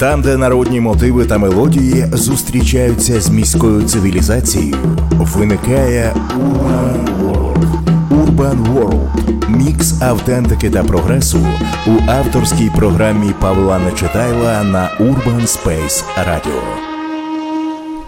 Там, де народні мотиви та мелодії зустрічаються з міською цивілізацією, виникає Urban World. Urban World – мікс автентики та прогресу у авторській програмі Павла Нечитайла на Urban Space Radio.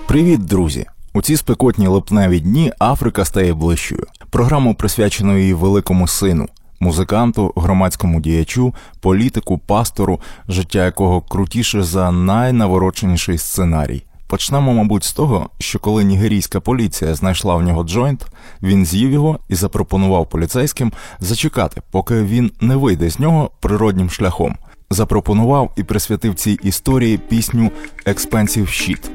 Привіт, друзі! У ці спекотні липневі дні Африка стає ближчою. Програму присвячено її великому сину, музиканту, громадському діячу, політику, пастору, життя якого крутіше за найнавороченіший сценарій. Почнемо, мабуть, з того, що коли нігерійська поліція знайшла в нього джойнт, він з'їв його і запропонував поліцейським зачекати, поки він не вийде з нього природнім шляхом. Запропонував і присвятив цій історії пісню «Expensive Shit».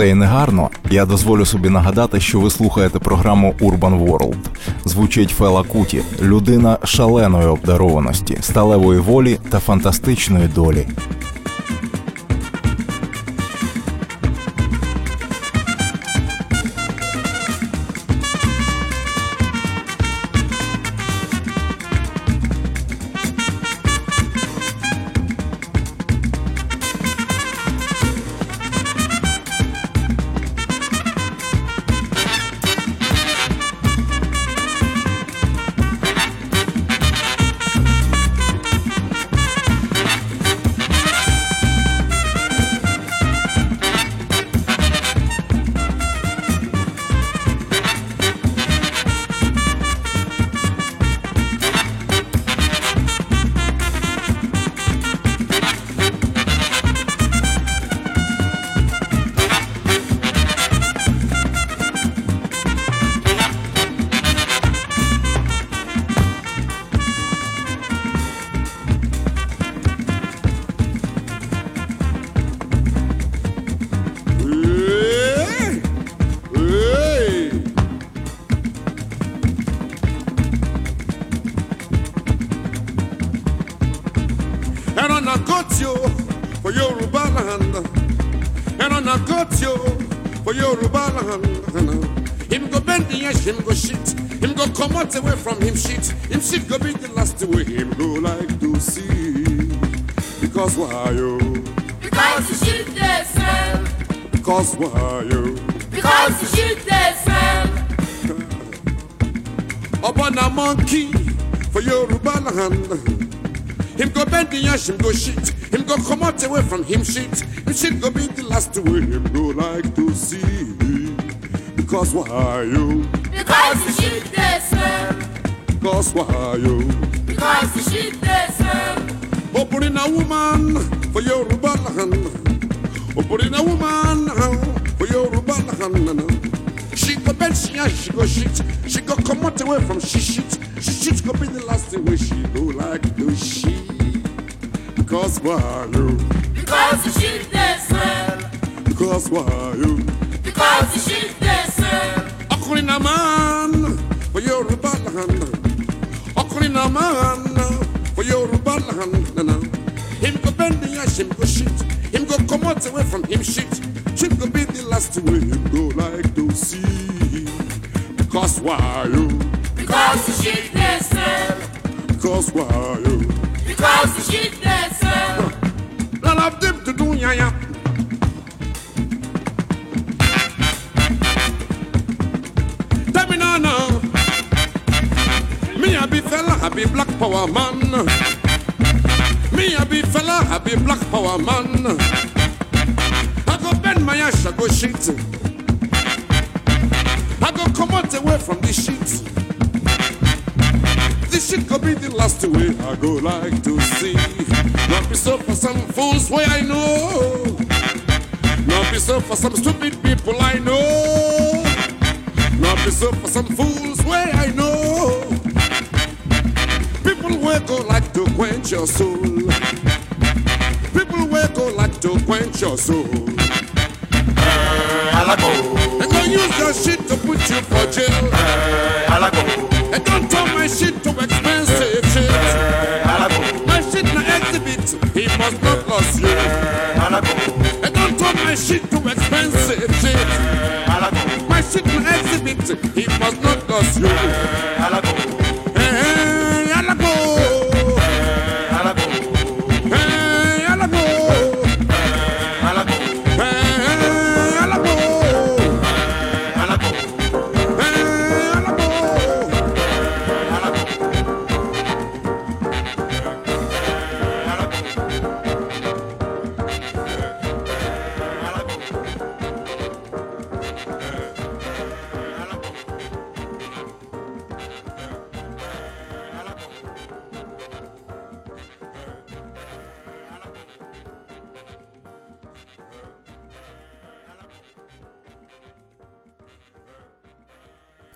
Це і не гарно, я дозволю собі нагадати, що ви слухаєте програму Urban World. Звучить Фела Куті, людина шаленої обдарованості, сталевої волі та фантастичної долі. Him shit, him shit go be the last way him go like to see. Because why yo? Because the shit. They smell. Because why yo? Because the shit they smell. Upon a monkey for Yoruba land. Him go bend the ash, him go shit. Him go come out away from him shit. Him shit go be the last way him go like to see. Because why you? Because the shit. Why you? Because the shit they smell. Opening a woman for your land. Opening a woman for your land. She go bend, she she go shit. She go come out away from she shit. She shit go be the last way she go like to shit. Because why you? Because the shit they smell. Because why you? Because the they out away from him shit. Shit go be the last to way him go like to see. Because why you? Because the shit they. Because why you? Because the shit they smell. None of them to do ya ya. Tell me now, now. Me a be Fela, I be black power man. Me a be Fela, I be black power man. My ass, I go shit. I go come out away from this shit. This shit could be the last way I go like to see. Not be so for some fools way I know. Not be so for some stupid people I know. Not be so for some fools way I know. People will go like to quench your soul. People will go like to quench your soul. And don't use your shit to put you for jail. And don't turn my shit to expensive shit. My shit na exhibit, he must not lose you. And don't turn my shit to expensive shit. My shit na exhibit, he must not lose you. Hey,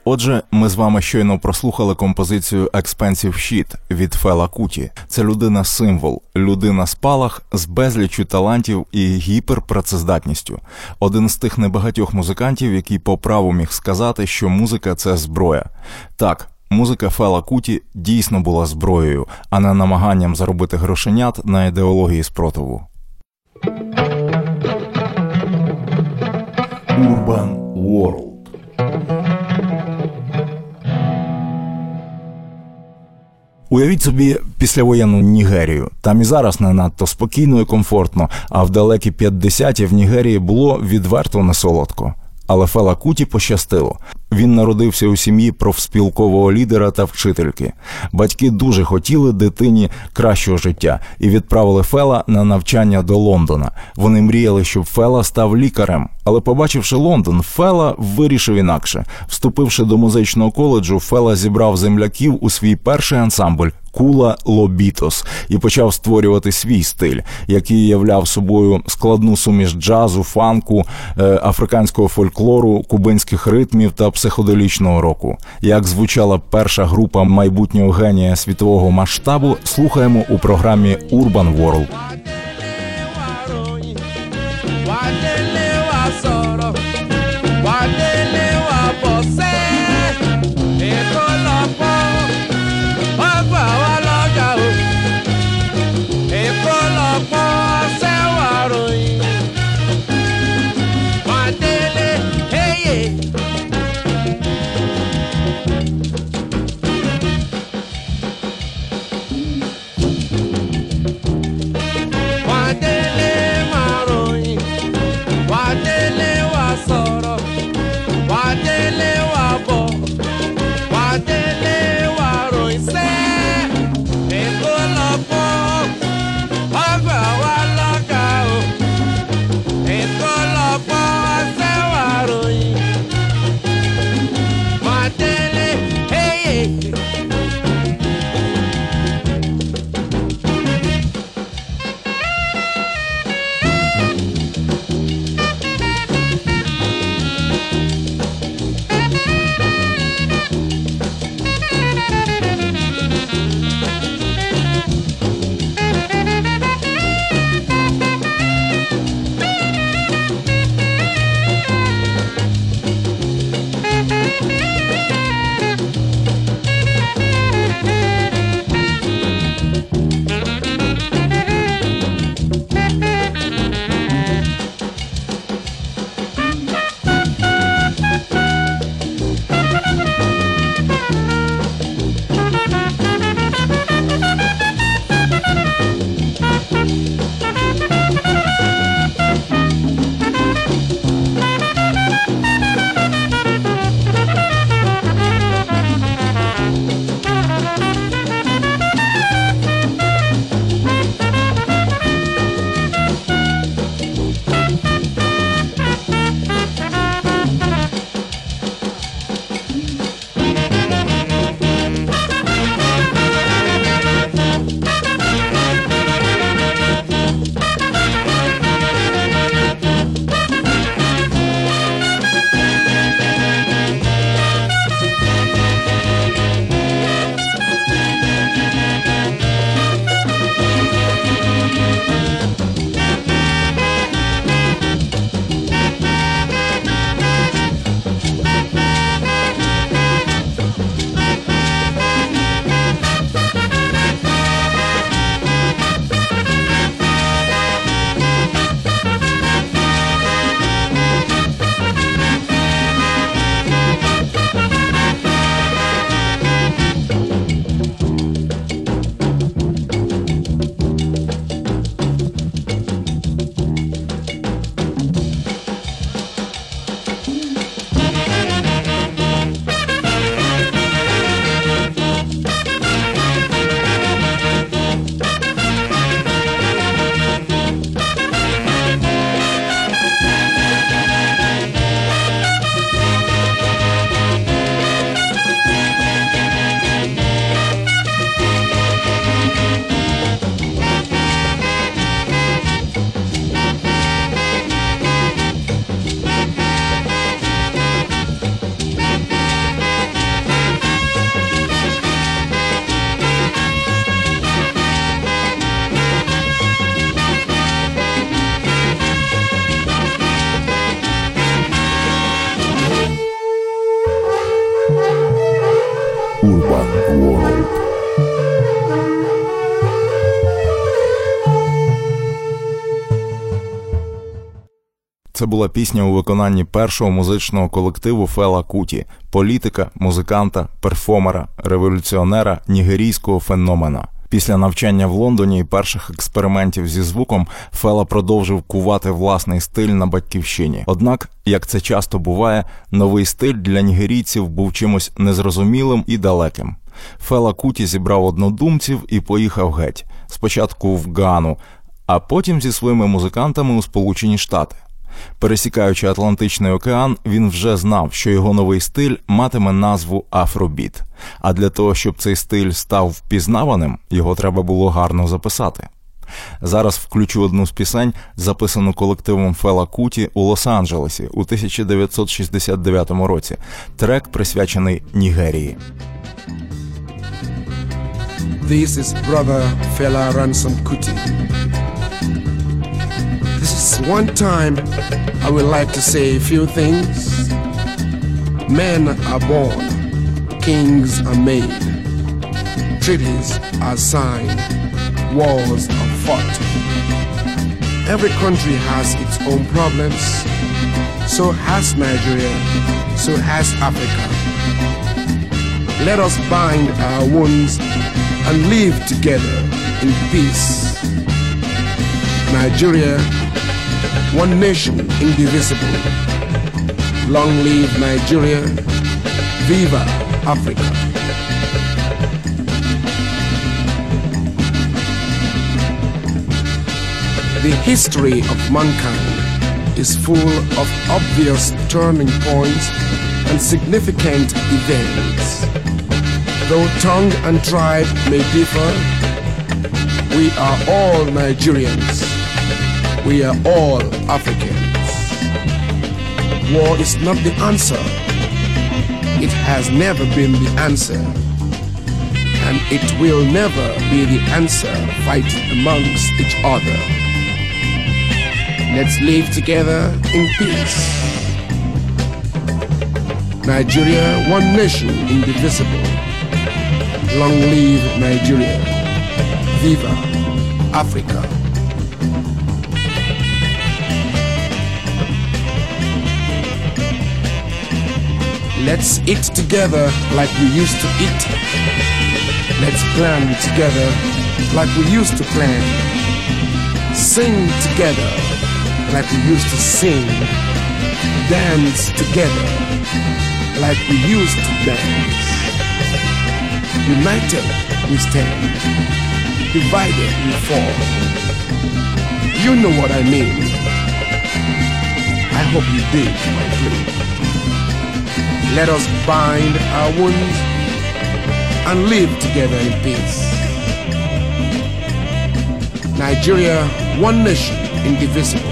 Отже, ми з вами щойно прослухали композицію Expensive Shit від Фела Куті. це людина символ, людина спалах з безлічю талантів і гіперпрацездатністю. Один з тих небагатьох музикантів, який по праву міг сказати, що музика це зброя. Так, Музика Фела Куті дійсно була зброєю, а не намаганням заробити грошенят на ідеології спротиву. Urban World Уявіть собі післявоєнну Нігерію. Там і зараз не надто спокійно і комфортно, а в далекі 50-ті в Нігерії було відверто несолодко. Але Фела Куті пощастило. Він народився у сім'ї профспілкового лідера та вчительки. Батьки дуже хотіли дитині кращого життя і відправили Фела на навчання до Лондона. Вони мріяли, щоб Фела став лікарем. Але, побачивши Лондон, Фела вирішив інакше. Вступивши до музичного коледжу, Фела зібрав земляків у свій перший ансамбль Кула Лобітос і почав створювати свій стиль, який являв собою складну суміш джазу, фанку, е, африканського фольклору, кубинських ритмів та психоделічного року. Як звучала перша група майбутнього генія світового масштабу, слухаємо у програмі Urban World. Була пісня у виконанні першого музичного колективу Фела Куті, політика, музиканта, перформера, революціонера, нігерійського феномена. Після навчання в Лондоні і перших експериментів зі звуком Фела продовжив кувати власний стиль на батьківщині. Однак, як це часто буває, новий стиль для нігерійців був чимось незрозумілим і далеким. Фела Куті зібрав однодумців і поїхав геть. Спочатку в Гану, а потім зі своїми музикантами у Сполучені Штати. Пересікаючи Атлантичний океан, він вже знав, що його новий стиль матиме назву Афробіт. А для того, щоб цей стиль став впізнаваним, його треба було гарно записати. Зараз включу одну з пісень, записану колективом Фела Куті у Лос-Анджелесі у 1969 році. Трек присвячений Нігерії. This is brother Fela Ransom Kuti. This one time I would like to say a few things. Men are born, kings are made, treaties are signed, wars are fought. Every country has its own problems. So has Nigeria, so has Africa. Let us bind our wounds and live together in peace. Nigeria, one nation indivisible. Long live Nigeria. Viva Africa. The history of mankind is full of obvious turning points and significant events. Though tongue and tribe may differ, we are all Nigerians. We are all Africans. War is not the answer. It has never been the answer. And it will never be the answer fighting amongst each other. Let's live together in peace. Nigeria, one nation indivisible. Long live Nigeria. Viva Africa. Let's eat together like we used to eat. Let's plan together like we used to plan. Sing together like we used to sing. Dance together like we used to dance. United we stand, divided we fall. You know what I mean. I hope you did my plea. Let us bind our wounds and live together in peace. Nigeria, one nation, indivisible.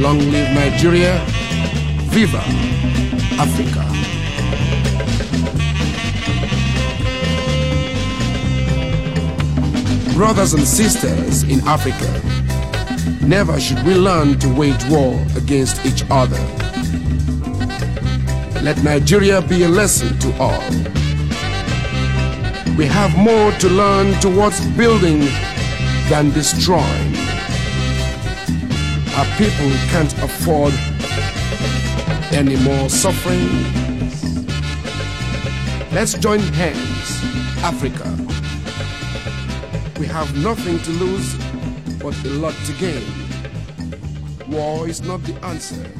Long live Nigeria. Viva Africa. Brothers and sisters in Africa, never should we learn to wage war against each other. Let Nigeria be a lesson to all. We have more to learn towards building than destroying. Our people can't afford any more suffering. Let's join hands, Africa. We have nothing to lose but a lot to gain. War is not the answer.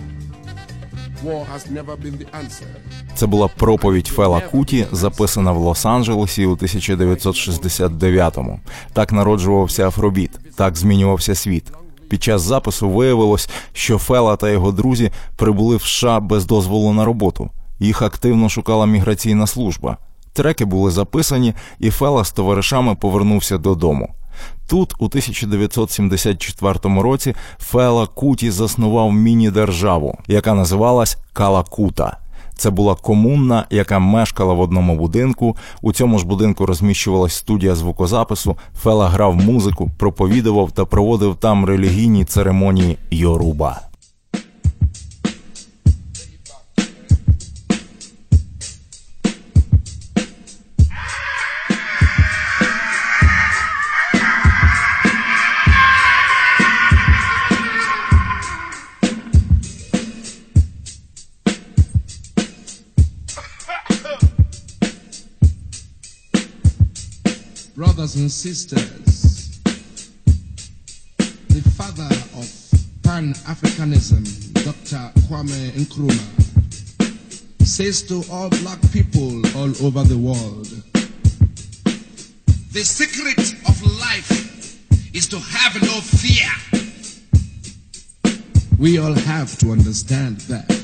Це була проповідь Фела Куті, записана в Лос-Анджелесі у 1969-му. Так народжувався Афробіт, так змінювався світ. Під час запису виявилось, що Фела та його друзі прибули в США без дозволу на роботу. Їх активно шукала міграційна служба. Треки були записані, і Фела з товаришами повернувся додому. Тут, у 1974 році, Фела Куті заснував міні-державу, яка називалась Калакута. Це була комунна, яка мешкала в одному будинку. У цьому ж будинку розміщувалась студія звукозапису. Фела грав музику, проповідував та проводив там релігійні церемонії Йоруба. And sisters, the father of Pan Africanism, Dr. Kwame Nkrumah, says to all black people all over the world the secret of life is to have no fear. We all have to understand that.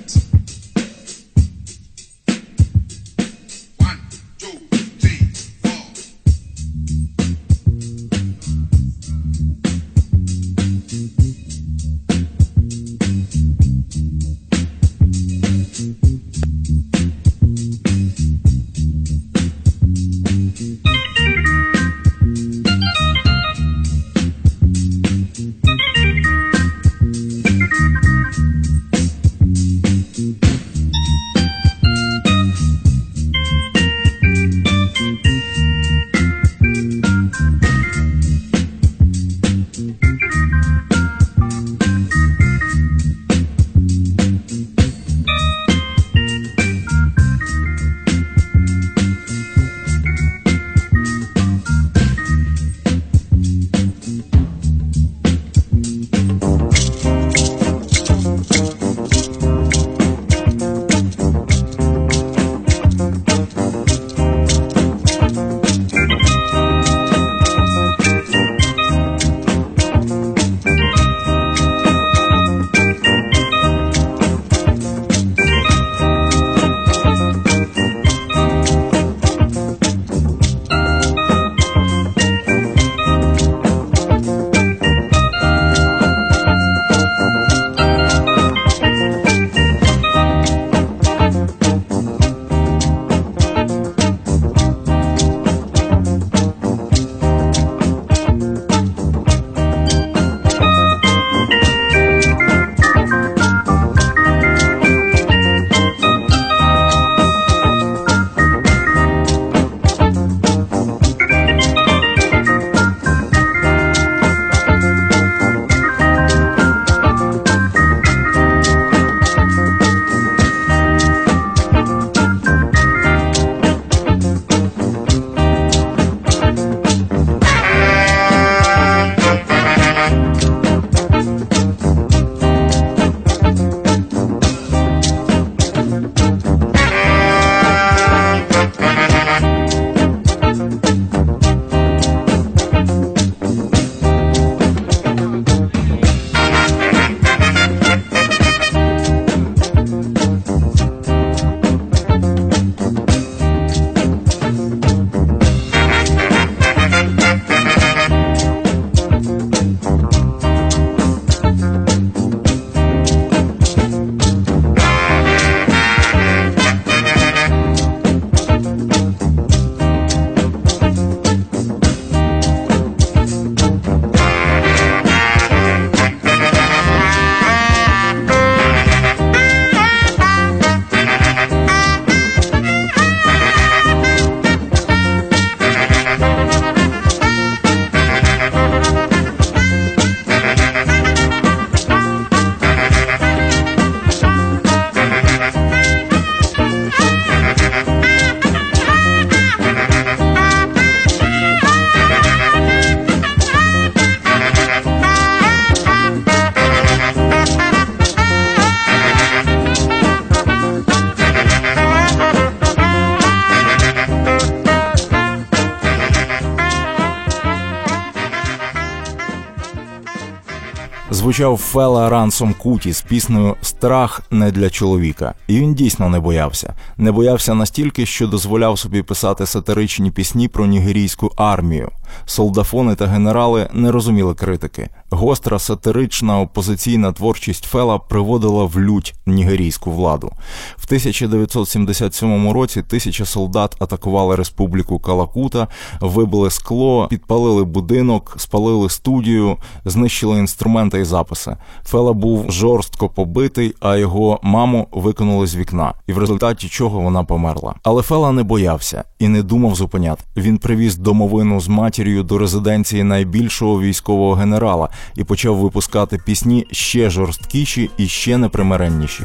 Звучав Фела Рансом Куті з піснею Страх не для чоловіка, і він дійсно не боявся. Не боявся настільки, що дозволяв собі писати сатиричні пісні про нігерійську армію. Солдафони та генерали не розуміли критики. Гостра сатирична опозиційна творчість Фела приводила в лють нігерійську владу. В 1977 році тисячі солдат атакували республіку Калакута, вибили скло, підпалили будинок, спалили студію, знищили інструменти і записи. Фела був жорстко побитий, а його маму викинули з вікна, і в результаті чого вона померла. Але Фела не боявся і не думав зупиняти. Він привіз домовину з матір'ю до резиденції найбільшого військового генерала і почав випускати пісні ще жорсткіші і ще непримиренніші.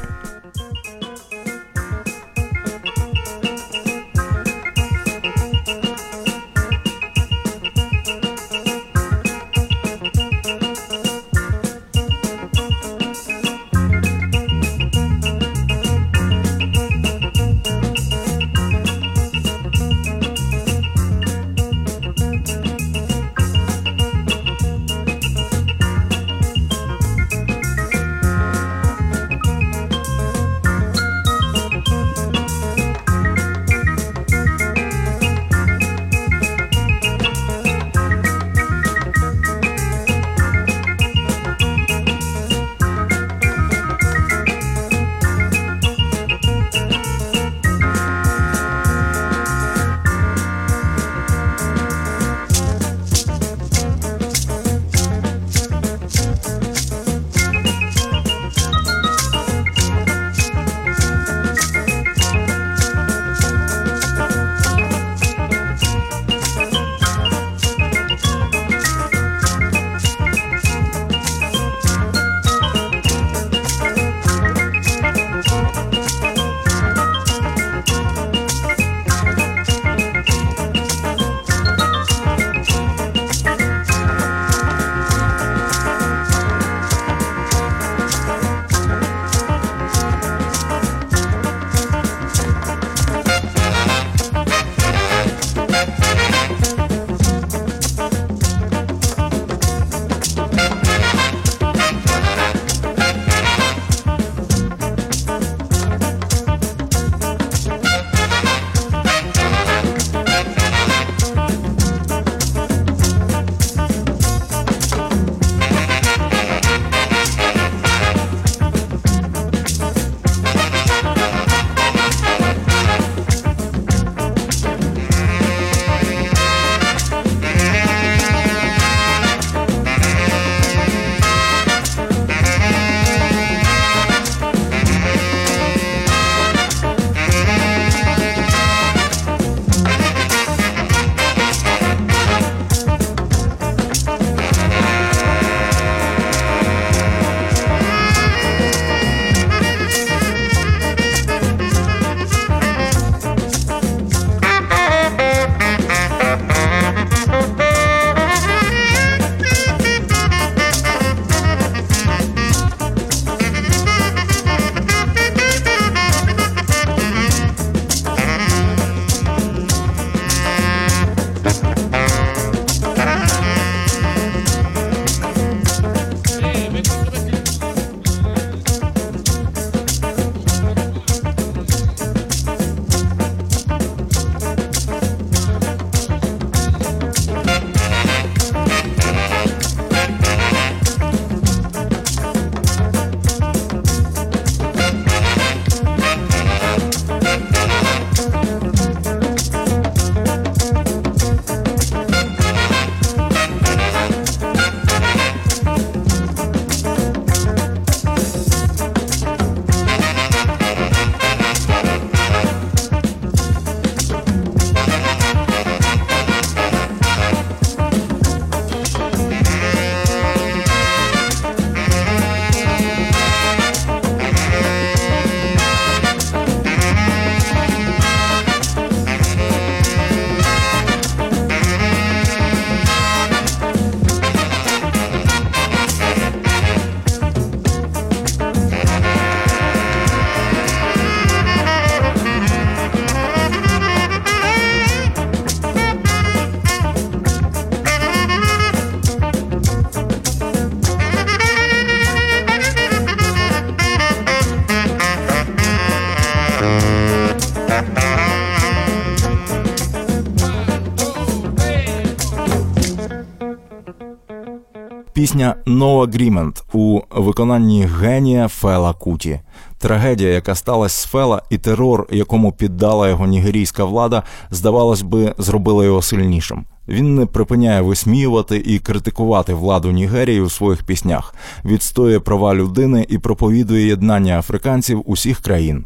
Пісня «No Agreement» у виконанні генія Фела Куті. Трагедія, яка сталася з Фела, і терор, якому піддала його нігерійська влада, здавалось би, зробили його сильнішим. Він не припиняє висміювати і критикувати владу Нігерії у своїх піснях, відстоює права людини і проповідує єднання африканців усіх країн.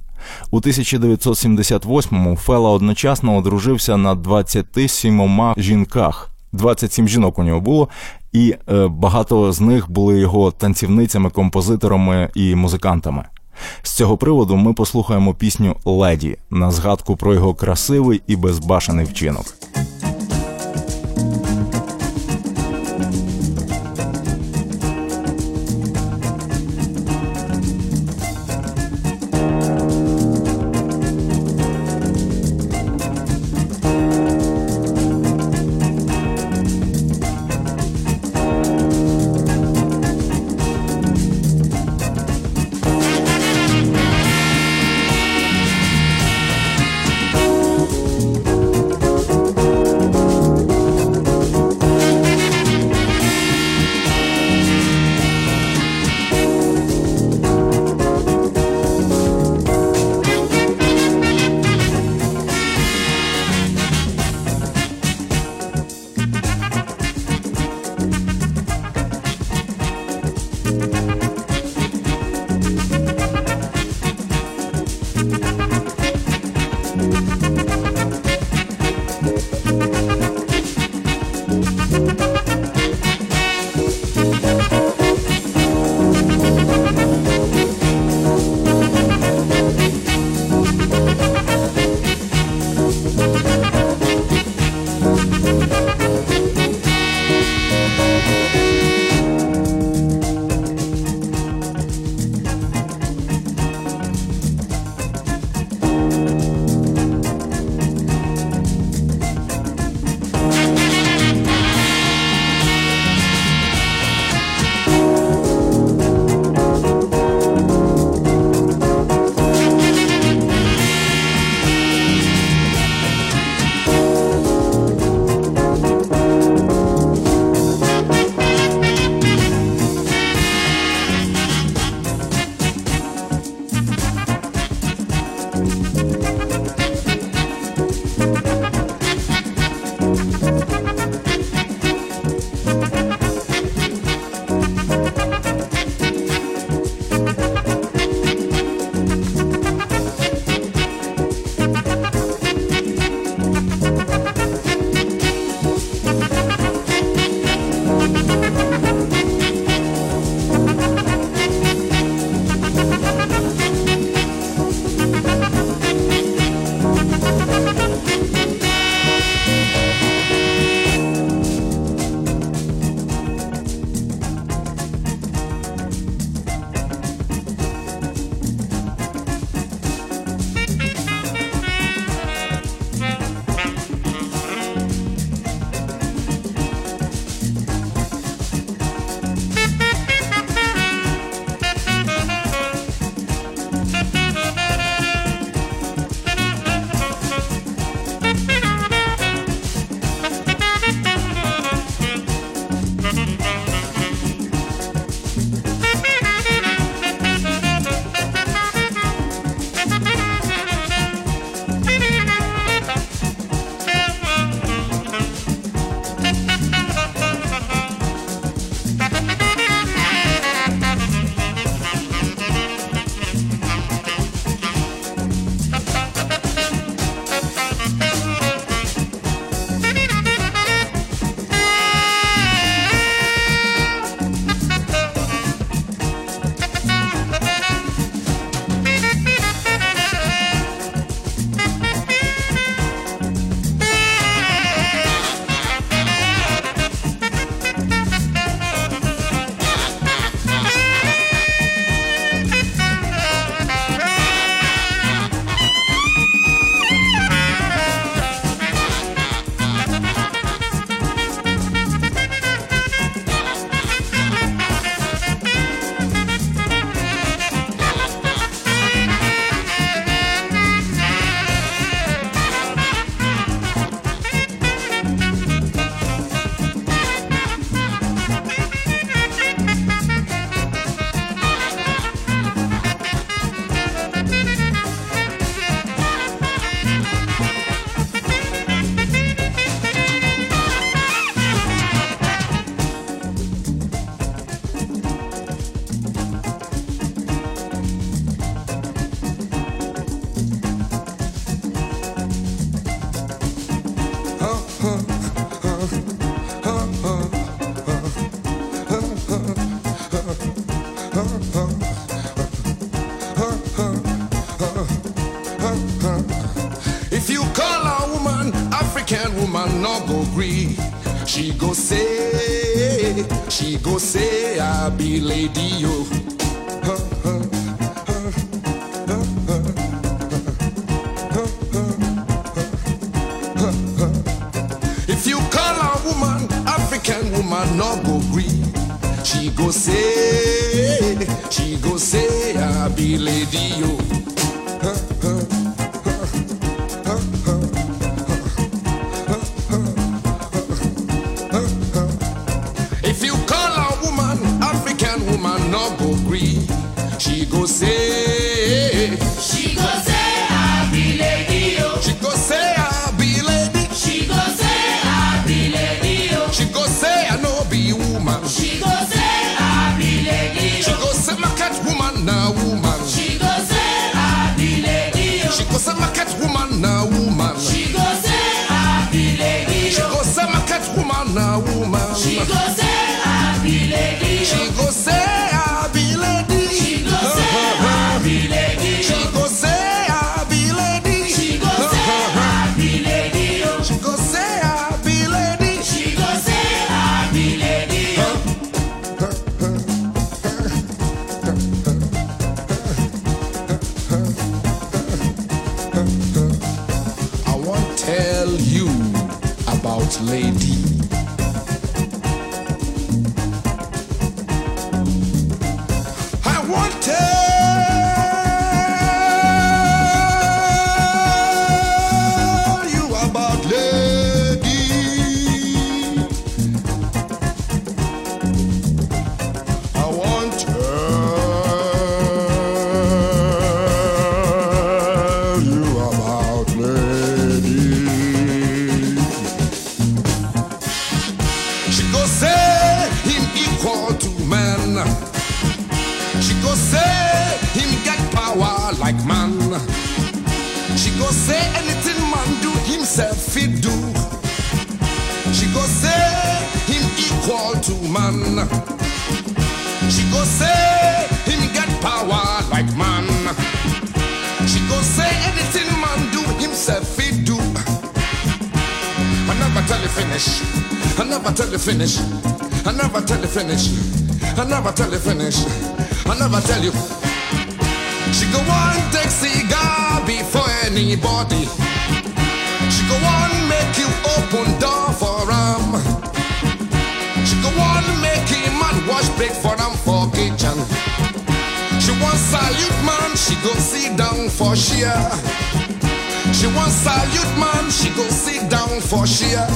У 1978-му Фела одночасно одружився на 27 жінках. 27 жінок у нього було, і е, багато з них були його танцівницями, композиторами і музикантами. З цього приводу ми послухаємо пісню Леді на згадку про його красивий і безбашений вчинок. Say anything man do himself fit do. I never tell you finish. I never tell you finish. I never tell you finish. I never tell you finish. I never tell you. She go on take cigar before anybody. She go on make you open door for him. She go on make him man wash break for him for kitchen. She want salute man, she go sit down for share. She want salute man, she go sit down for share.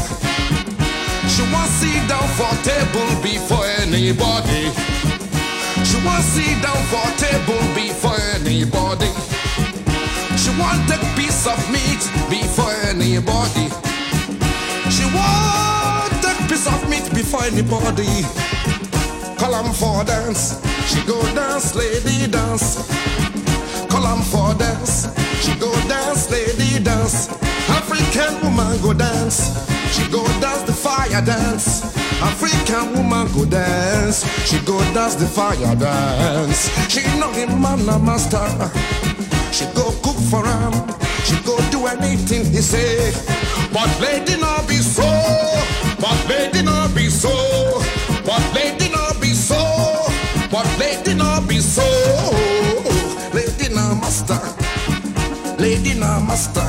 She want sit down for table before anybody. She want sit down for table before anybody. She want a piece of meat before anybody. She want a piece of meat before anybody. Call 'em for dance. She go dance, lady dance. Call 'em for dance. She go dance, lady dance. African woman go dance. She go dance the fire dance. African woman go dance. She go dance the fire dance. She know him man a master. She go cook for him. She go do anything he say. But lady not be so. But lady not be so. But lady Lady master.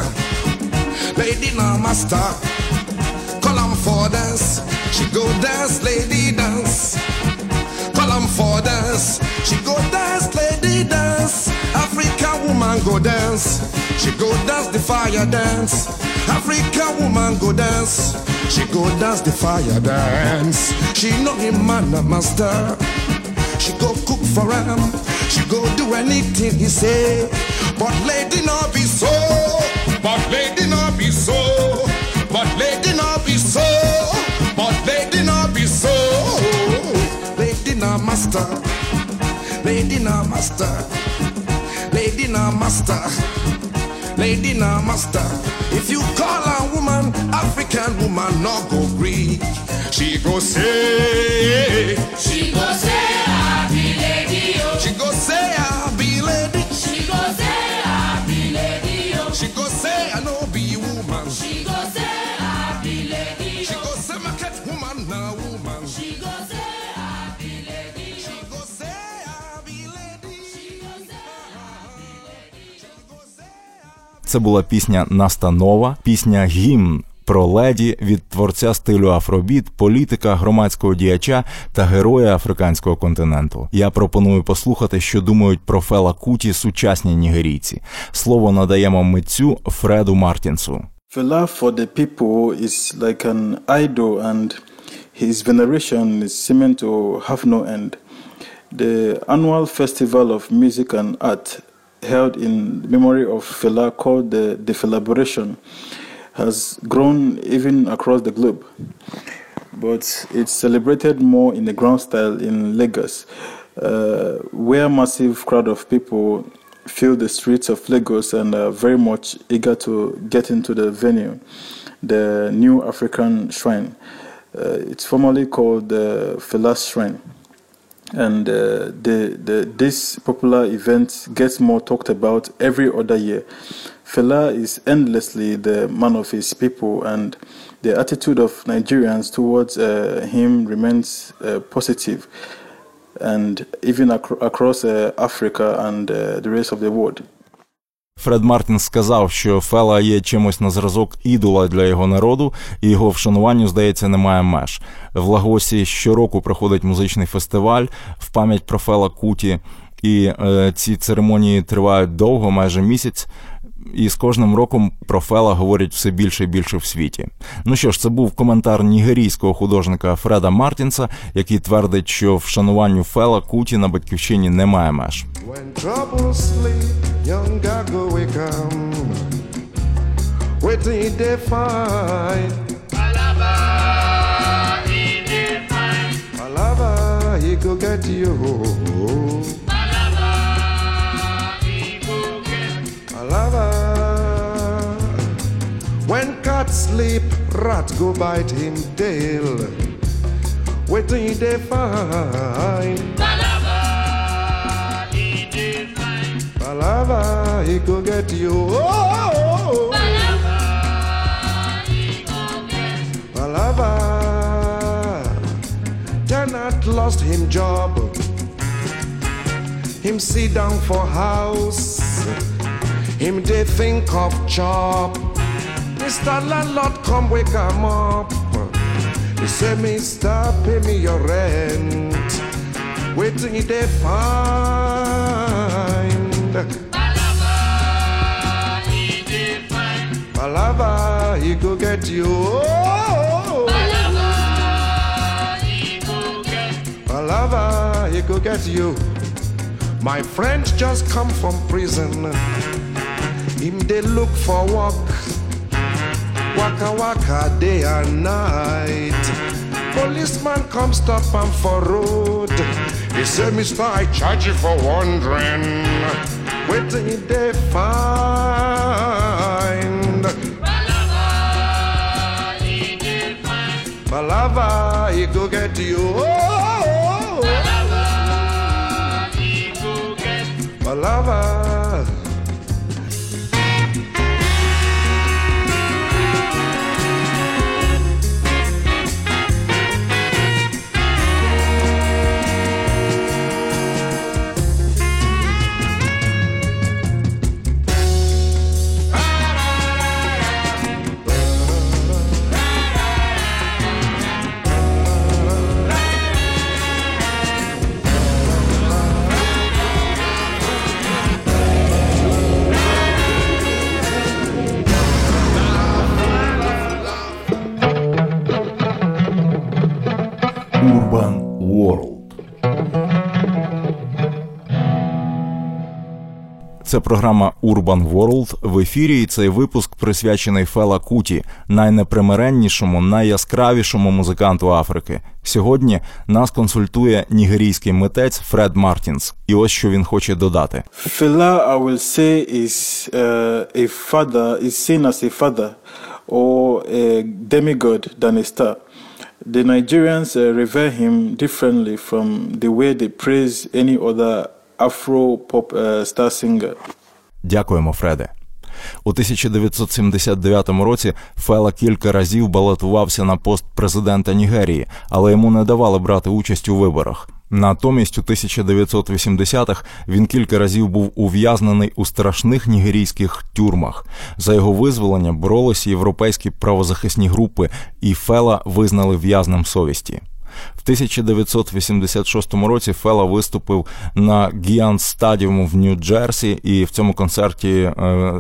Lady na master. Call 'em for dance. She go dance, lady dance. Call 'em for dance. She go dance, lady dance. African woman go dance. She go dance the fire dance. African woman go dance. She go dance the fire dance. She know him man a master. She go cook for him. She go do anything he say. But lady not be so. But lady not be so. But lady not be so. But lady not be so. Lady not master. Lady not master. Lady not master. Lady na master. If you call a woman African woman, no go gree. She go say, Це була пісня Настанова, пісня гімн про леді від творця стилю афробіт, політика, громадського діяча та героя африканського континенту. Я пропоную послухати, що думають про Фела Куті сучасні нігерійці. Слово надаємо митцю Фреду Мартінсу. Fela for the people is like an idol, and his veneration is seeming to have no end. The annual festival of music and art held in memory of Fela called the Felabration has grown even across the globe. But it's celebrated more in the ground style in Lagos, uh, where massive crowd of people fill the streets of Lagos and are very much eager to get into the venue, the New African Shrine. Uh, it's formally called the Felas Shrine. And uh, the, the, this popular event gets more talked about every other year. Fela is endlessly the man of his people, and the attitude of Nigerians towards uh, him remains uh, positive, and even ac- across uh, Africa and uh, the rest of the world. Фред Мартін сказав, що Фела є чимось на зразок ідола для його народу, і його вшануванню, здається, немає меж. В Лагосі щороку проходить музичний фестиваль в пам'ять про Фела Куті, і е, ці церемонії тривають довго, майже місяць. І з кожним роком про Фела говорять все більше і більше в світі. Ну що ж, це був коментар нігерійського художника Фреда Мартінса, який твердить, що вшануванню Фела Куті на батьківщині немає меж. When trouble sleep, young Gago will come. Waiting they find. Palava, he go get you. Palava, he go get. Palava. When cat sleep, rat go bite him tail. Waiting they find. Palava, he go get you. Oh, Palava. Tenant lost him job. Him sit down for house. Him they think of chop. Mr. Landlord come wake him up. He say, Mister, pay me your rent. Waiting he they find. Palava, he go get you. Oh, Palava, he go get you. My friend just come from prison. Him they look for work. Waka waka day and night. Policeman come stop him for road. He said, Mister, I charge you for wandering. Waiting they find. Balava, he go get you. Oh, Balava. Urban Це програма Urban World в ефірі. і Цей випуск присвячений Фела Куті, найнепримиреннішому, найяскравішому музиканту Африки. Сьогодні нас консультує нігерійський митець Фред Мартінс. І ось що він хоче додати. Fela, I will say, is uh, a father, is seen as a father or. The Nigerians uh, revere him differently from the way they praise any other Pop uh, star singer. Дякуємо, Фреде. У 1979 році Фела кілька разів балотувався на пост президента Нігерії, але йому не давали брати участь у виборах. Натомість у 1980-х він кілька разів був ув'язнений у страшних нігерійських тюрмах. За його визволення боролися європейські правозахисні групи, і Фела визнали в'язнем совісті. В 1986 році Фела виступив на Гіан Стадіуму в Нью-Джерсі, і в цьому концерті е,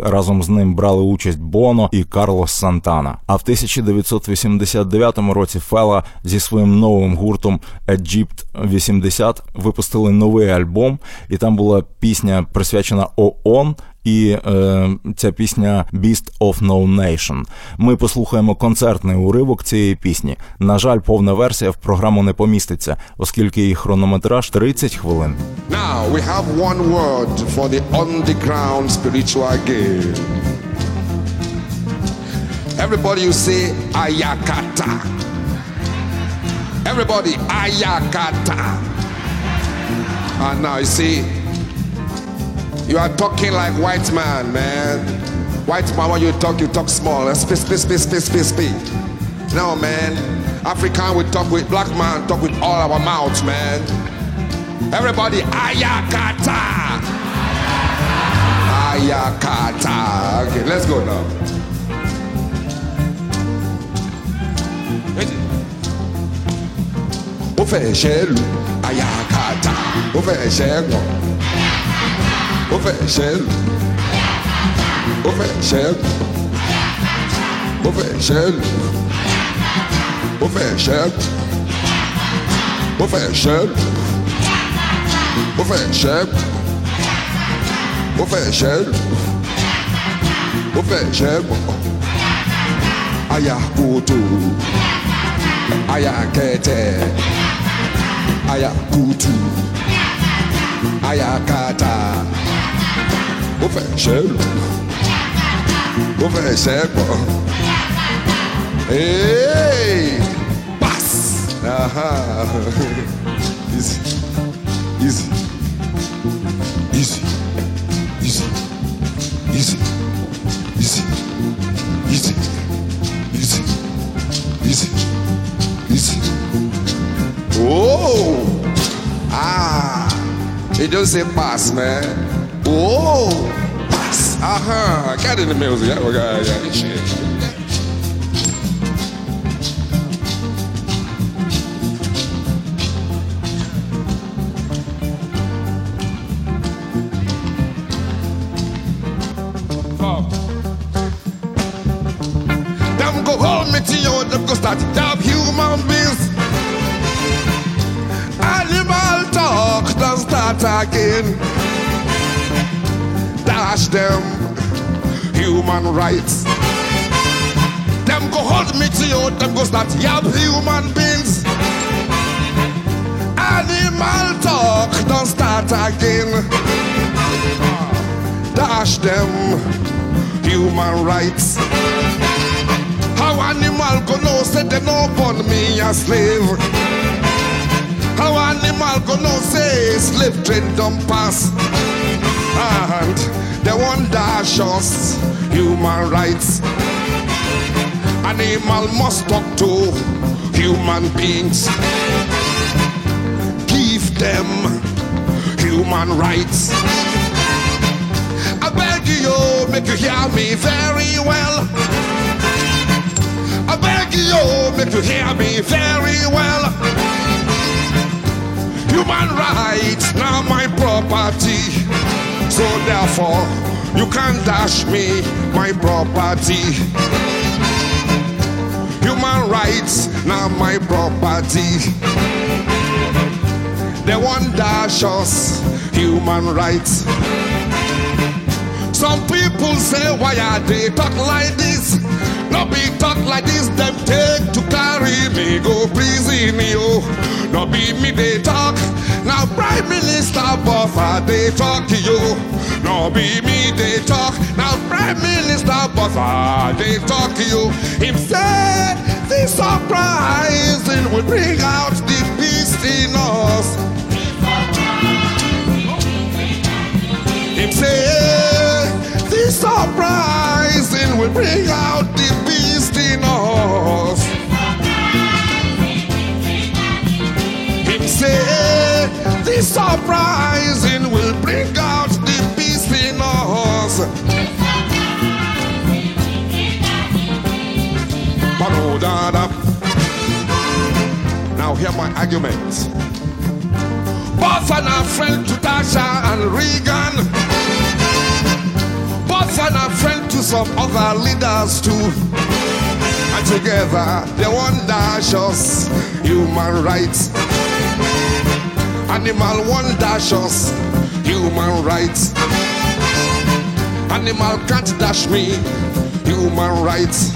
разом з ним брали участь Боно і Карлос Сантана. А в 1989 році Фела зі своїм новим гуртом Egypt 80 випустили новий альбом, і там була пісня присвячена ООН і е, ця пісня «Beast of No Nation». Ми послухаємо концертний уривок цієї пісні. На жаль, повна версія в програму не поміститься, оскільки її хронометраж 30 хвилин. Now we have one word for the underground spiritual game. Everybody you say ayakata. Everybody ayakata. And now you see You are talking like white man, man. White man, when you talk, you talk small. Speak, speak, speak, speak, speak, speak. No, man. African, we talk with black man, talk with all our mouths, man. Everybody, ayakata. Ayakata. Okay, let's go now. Ó fẹ́ ayakata. Ó fẹ́. Ṣẹ́ lu. Ó fẹ́ ṣẹ́ lu. Ó fẹ́ ṣẹ́ lu. Ó fẹ́ ṣẹ́ lu. Ó fẹ́ ṣẹ́ gbọ̀n. Ayakoto. Ayakẹ́tẹ́. Ayakutu. Ayakata. Ṣẹ́ lu. Ó fẹ́ ṣẹ́ gbọ̀n. Hey! Pass! Aha! Easy. Easy. Easy. Easy. Easy. Easy. Easy. Easy. Easy. Easy. Oh! Ah! It say pass, man. Pass! Aha! Uh-huh. Got in the music. We got yeah, this shit. Them go you, them go start to human beings. Animal talk don't start again. Dash them human rights. Them go hold me to you, them go start yab human beings. Animal talk don't start again. Dash them human rights. How animal go know say they no born me a slave? How animal go know say slave train don't pass? And they want dash us human rights. Animal must talk to human beings. Give them human rights. I beg you, make you hear me very well. I beg you, make you hear me very well. Human rights now my property. So therefore, you can't dash me my property. Human rights now my property. They want dash us human rights. Some people say, why are they talk like this? No be talk like this, them take to carry me, go prison, yo. No be me they talk, now Prime Minister Botha they talk to you. No be me they talk, now Prime Minister Botha they talk to you. Him said, this surprising will bring out the beast in us. Him say, this surprising will bring out the beast in us. Say, This uprising will bring out the beast in us. Oh, now hear my argument. Both are not friend to Thatcher and Reagan. Both are not friend to some other leaders too. And together they want dash us human rights. Animal one dash us human rights. Animal can't dash me human rights.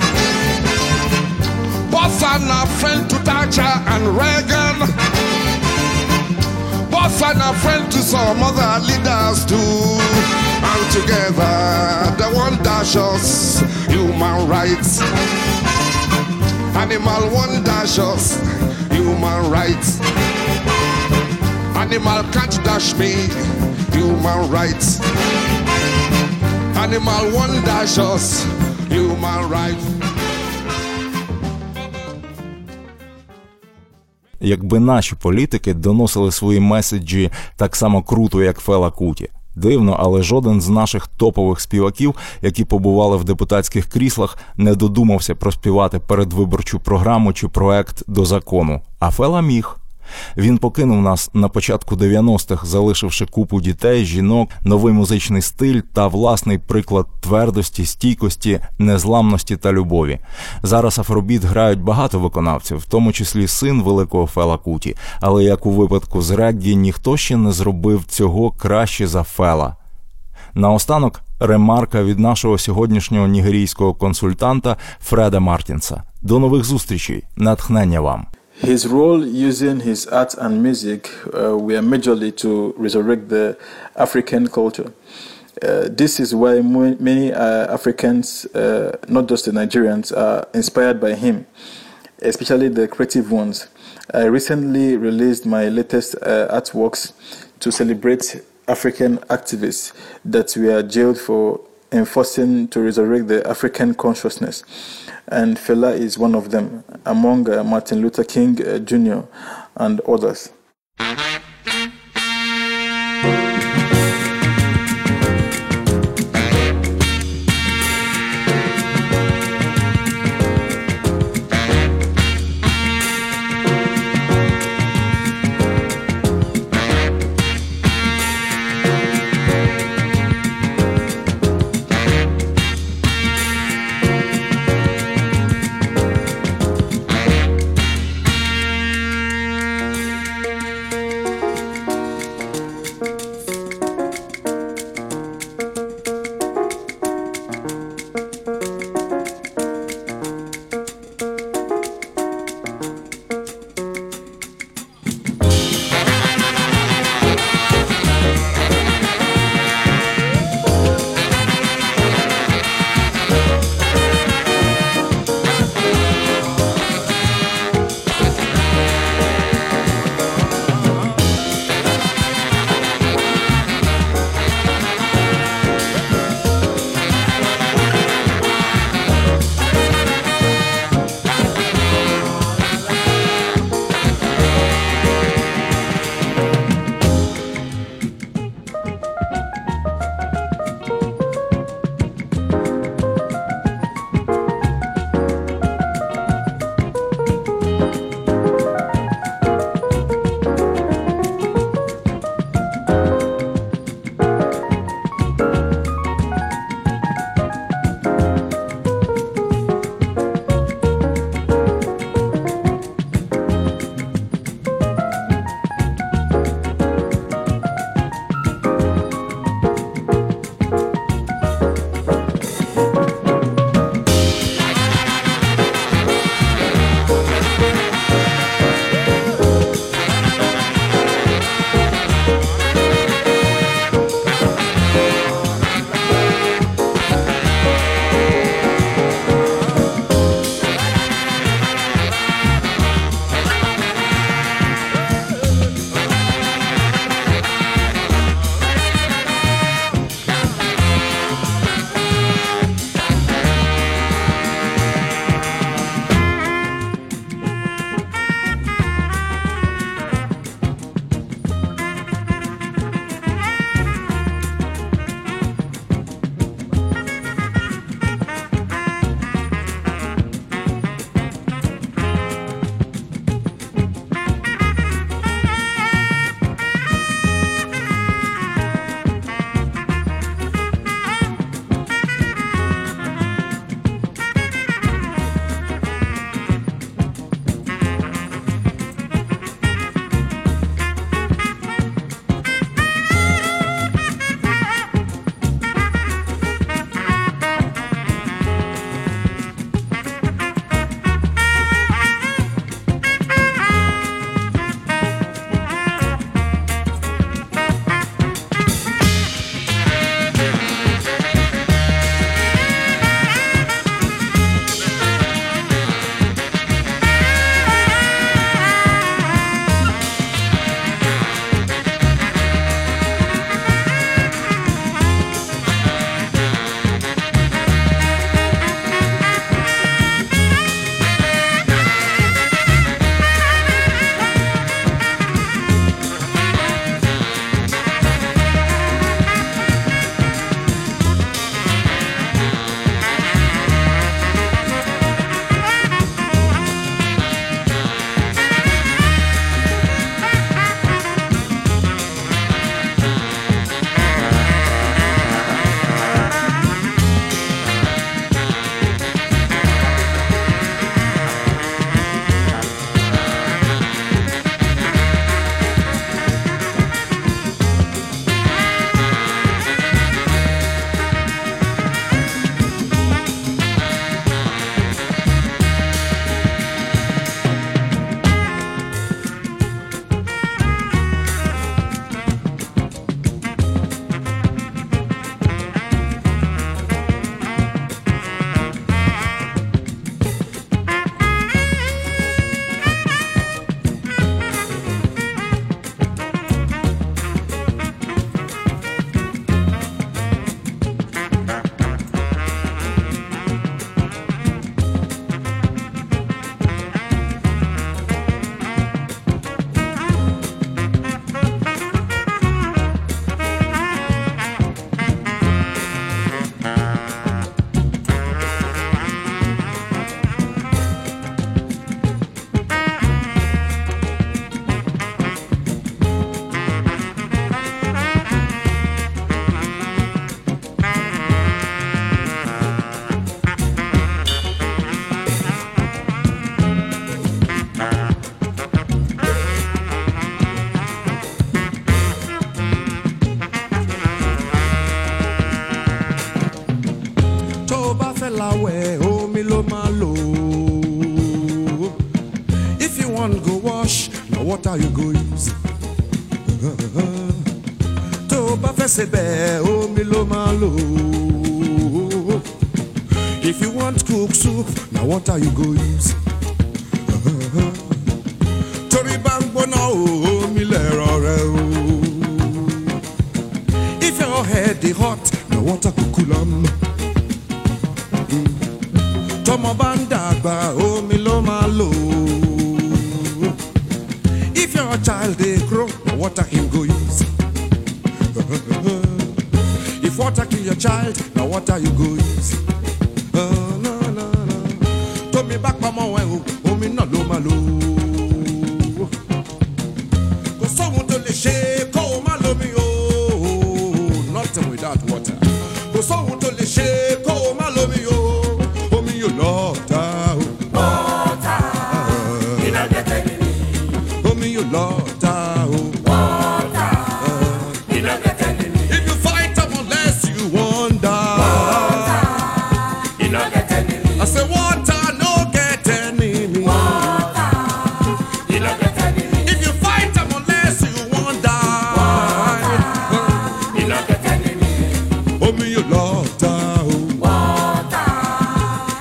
Both are not friend to Thatcher and Reagan. Both are not friend to some other leaders too. And together they want dash us human rights. Animal one dash us human rights. Animal can't dash me human rights. Animal one dash us human rights. Якби наші політики доносили свої меседжі так само круто, як Фела Куті. Дивно, але жоден з наших топових співаків, які побували в депутатських кріслах, не додумався проспівати передвиборчу програму чи проект до закону. А Фела міг. Він покинув нас на початку 90-х, залишивши купу дітей, жінок, новий музичний стиль та власний приклад твердості, стійкості, незламності та любові. Зараз афробіт грають багато виконавців, в тому числі син великого Фела Куті. Але як у випадку з реггі, ніхто ще не зробив цього краще за Фела. Наостанок ремарка від нашого сьогоднішнього нігерійського консультанта Фреда Мартінса. До нових зустрічей, натхнення вам. His role using his art and music uh, were majorly to resurrect the African culture. Uh, this is why many uh, Africans, uh, not just the Nigerians, are inspired by him, especially the creative ones. I recently released my latest uh, artworks to celebrate African activists that were jailed for enforcing to resurrect the African consciousness. And Fela is one of them, among uh, Martin Luther King uh, Jr. and others. you go. Oh me, lọ ta o. water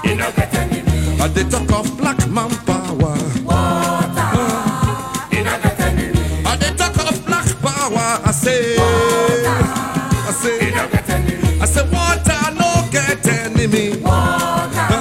you no get me. At the talk of black man power. water ah. you no get me. At the talk of black power. I say water I say you no get enemy. I say water no get enemy. water.